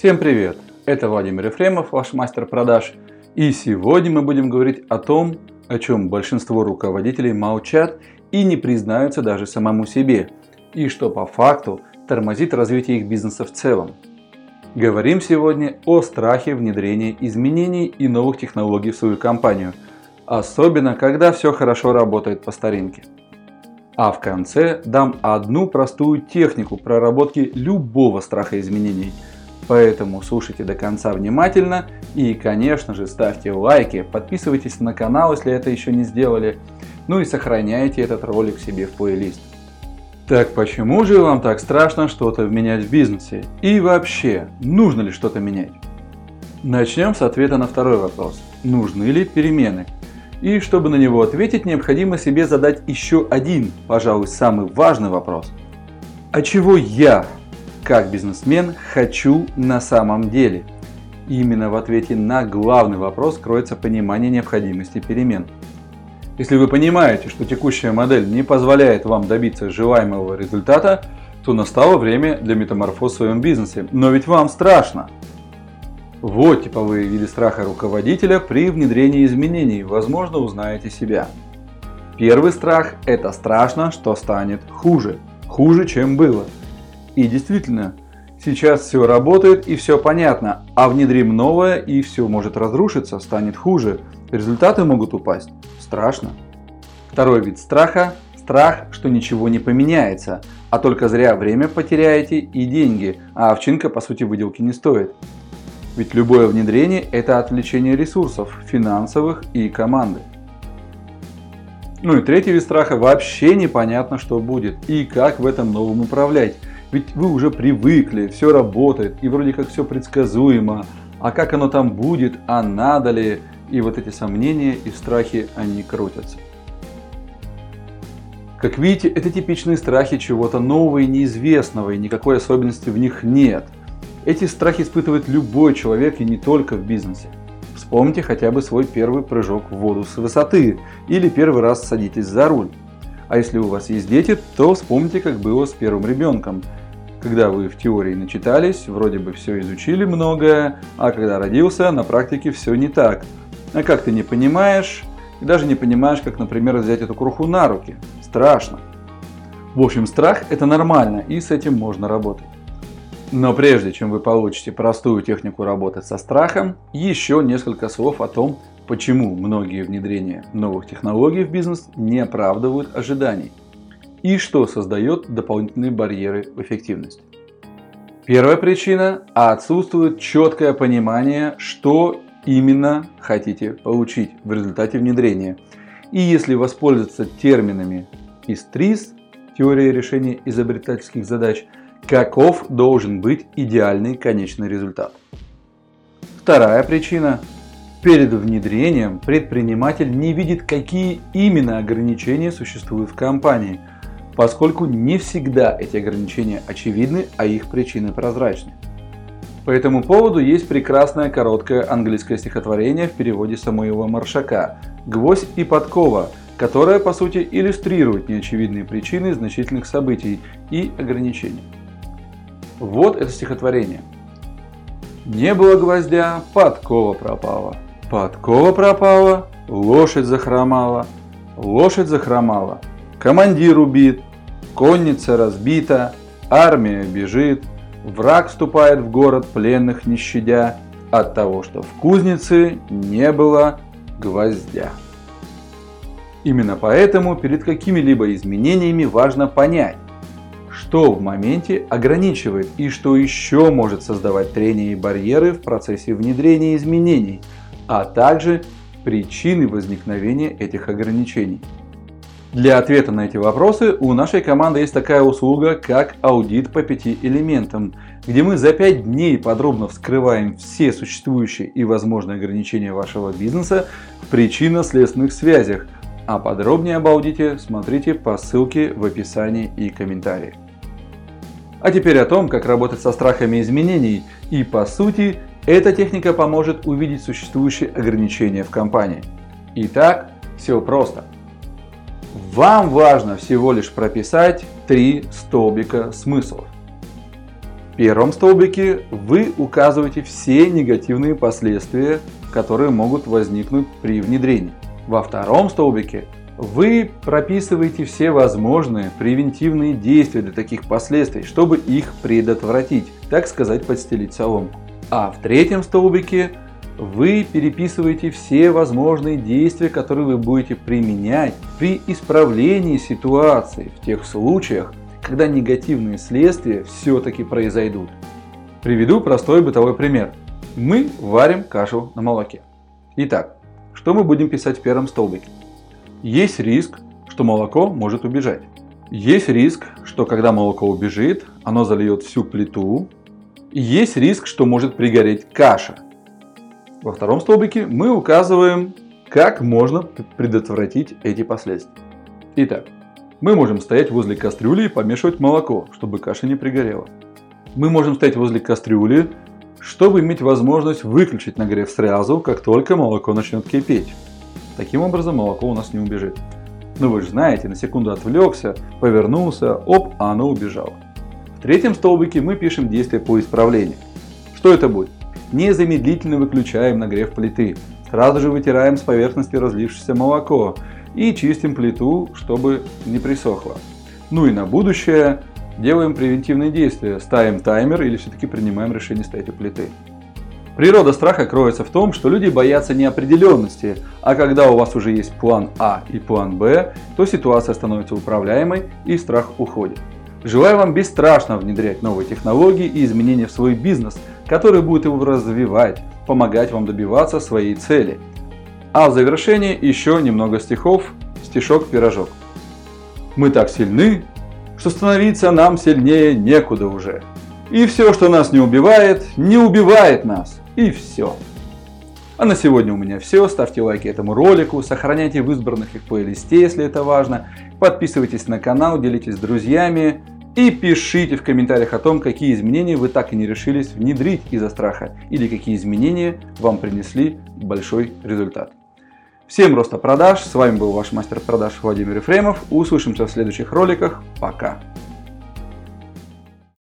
Всем привет! Это Владимир Ефремов, ваш мастер продаж. И сегодня мы будем говорить о том, о чем большинство руководителей молчат и не признаются даже самому себе, и что по факту тормозит развитие их бизнеса в целом. Говорим сегодня о страхе внедрения изменений и новых технологий в свою компанию, особенно когда все хорошо работает по старинке. А в конце дам одну простую технику проработки любого страха изменений – Поэтому слушайте до конца внимательно и, конечно же, ставьте лайки, подписывайтесь на канал, если это еще не сделали, ну и сохраняйте этот ролик себе в плейлист. Так почему же вам так страшно что-то менять в бизнесе? И вообще, нужно ли что-то менять? Начнем с ответа на второй вопрос. Нужны ли перемены? И чтобы на него ответить, необходимо себе задать еще один, пожалуй, самый важный вопрос. А чего я как бизнесмен хочу на самом деле? именно в ответе на главный вопрос кроется понимание необходимости перемен. Если вы понимаете, что текущая модель не позволяет вам добиться желаемого результата, то настало время для метаморфоз в своем бизнесе. Но ведь вам страшно. Вот типовые виды страха руководителя при внедрении изменений. Возможно, узнаете себя. Первый страх – это страшно, что станет хуже. Хуже, чем было – и действительно, сейчас все работает и все понятно, а внедрим новое и все может разрушиться, станет хуже. Результаты могут упасть. Страшно. Второй вид страха – страх, что ничего не поменяется, а только зря время потеряете и деньги, а овчинка по сути выделки не стоит. Ведь любое внедрение – это отвлечение ресурсов, финансовых и команды. Ну и третий вид страха – вообще непонятно, что будет и как в этом новом управлять. Ведь вы уже привыкли, все работает, и вроде как все предсказуемо. А как оно там будет, а надо ли? И вот эти сомнения и страхи, они крутятся. Как видите, это типичные страхи чего-то нового и неизвестного, и никакой особенности в них нет. Эти страхи испытывает любой человек и не только в бизнесе. Вспомните хотя бы свой первый прыжок в воду с высоты или первый раз садитесь за руль. А если у вас есть дети, то вспомните, как было с первым ребенком – когда вы в теории начитались, вроде бы все изучили многое, а когда родился, на практике все не так. А как ты не понимаешь, и даже не понимаешь, как, например, взять эту круху на руки. Страшно. В общем, страх это нормально, и с этим можно работать. Но прежде чем вы получите простую технику работы со страхом, еще несколько слов о том, почему многие внедрения новых технологий в бизнес не оправдывают ожиданий и что создает дополнительные барьеры в эффективности. Первая причина – отсутствует четкое понимание, что именно хотите получить в результате внедрения. И если воспользоваться терминами из ТРИС, теория решения изобретательских задач, каков должен быть идеальный конечный результат. Вторая причина Перед внедрением предприниматель не видит, какие именно ограничения существуют в компании, поскольку не всегда эти ограничения очевидны, а их причины прозрачны. По этому поводу есть прекрасное короткое английское стихотворение в переводе Самуила Маршака «Гвоздь и подкова», которое по сути иллюстрирует неочевидные причины значительных событий и ограничений. Вот это стихотворение. Не было гвоздя, подкова пропала. Подкова пропала, лошадь захромала. Лошадь захромала, командир убит, Конница разбита, армия бежит, враг вступает в город пленных не щадя от того, что в кузнице не было гвоздя. Именно поэтому перед какими-либо изменениями важно понять, что в моменте ограничивает и что еще может создавать трения и барьеры в процессе внедрения изменений, а также причины возникновения этих ограничений. Для ответа на эти вопросы у нашей команды есть такая услуга, как аудит по пяти элементам, где мы за 5 дней подробно вскрываем все существующие и возможные ограничения вашего бизнеса в причинно-следственных связях. А подробнее об аудите смотрите по ссылке в описании и комментарии. А теперь о том, как работать со страхами изменений. И по сути, эта техника поможет увидеть существующие ограничения в компании. Итак, все просто. Вам важно всего лишь прописать три столбика смыслов. первом столбике вы указываете все негативные последствия, которые могут возникнуть при внедрении. Во втором столбике вы прописываете все возможные превентивные действия для таких последствий, чтобы их предотвратить, так сказать, подстелить соломку. А в третьем столбике вы переписываете все возможные действия, которые вы будете применять при исправлении ситуации в тех случаях, когда негативные следствия все-таки произойдут. Приведу простой бытовой пример. Мы варим кашу на молоке. Итак, что мы будем писать в первом столбике? Есть риск, что молоко может убежать. Есть риск, что когда молоко убежит, оно зальет всю плиту. Есть риск, что может пригореть каша. Во втором столбике мы указываем, как можно предотвратить эти последствия. Итак, мы можем стоять возле кастрюли и помешивать молоко, чтобы каша не пригорела. Мы можем стоять возле кастрюли, чтобы иметь возможность выключить нагрев сразу, как только молоко начнет кипеть. Таким образом молоко у нас не убежит. Но вы же знаете, на секунду отвлекся, повернулся, оп, а оно убежало. В третьем столбике мы пишем действие по исправлению. Что это будет? Незамедлительно выключаем нагрев плиты. Сразу же вытираем с поверхности разлившееся молоко и чистим плиту, чтобы не присохло. Ну и на будущее делаем превентивные действия. Ставим таймер или все-таки принимаем решение стоять у плиты. Природа страха кроется в том, что люди боятся неопределенности, а когда у вас уже есть план А и план Б, то ситуация становится управляемой и страх уходит. Желаю вам бесстрашно внедрять новые технологии и изменения в свой бизнес, который будет его развивать, помогать вам добиваться своей цели. А в завершение еще немного стихов, стишок-пирожок. Мы так сильны, что становиться нам сильнее некуда уже. И все, что нас не убивает, не убивает нас. И все. А на сегодня у меня все. Ставьте лайки этому ролику, сохраняйте в избранных их плейлисте, если это важно. Подписывайтесь на канал, делитесь с друзьями. И пишите в комментариях о том, какие изменения вы так и не решились внедрить из-за страха. Или какие изменения вам принесли большой результат. Всем роста продаж. С вами был ваш мастер продаж Владимир Ефремов. Услышимся в следующих роликах. Пока.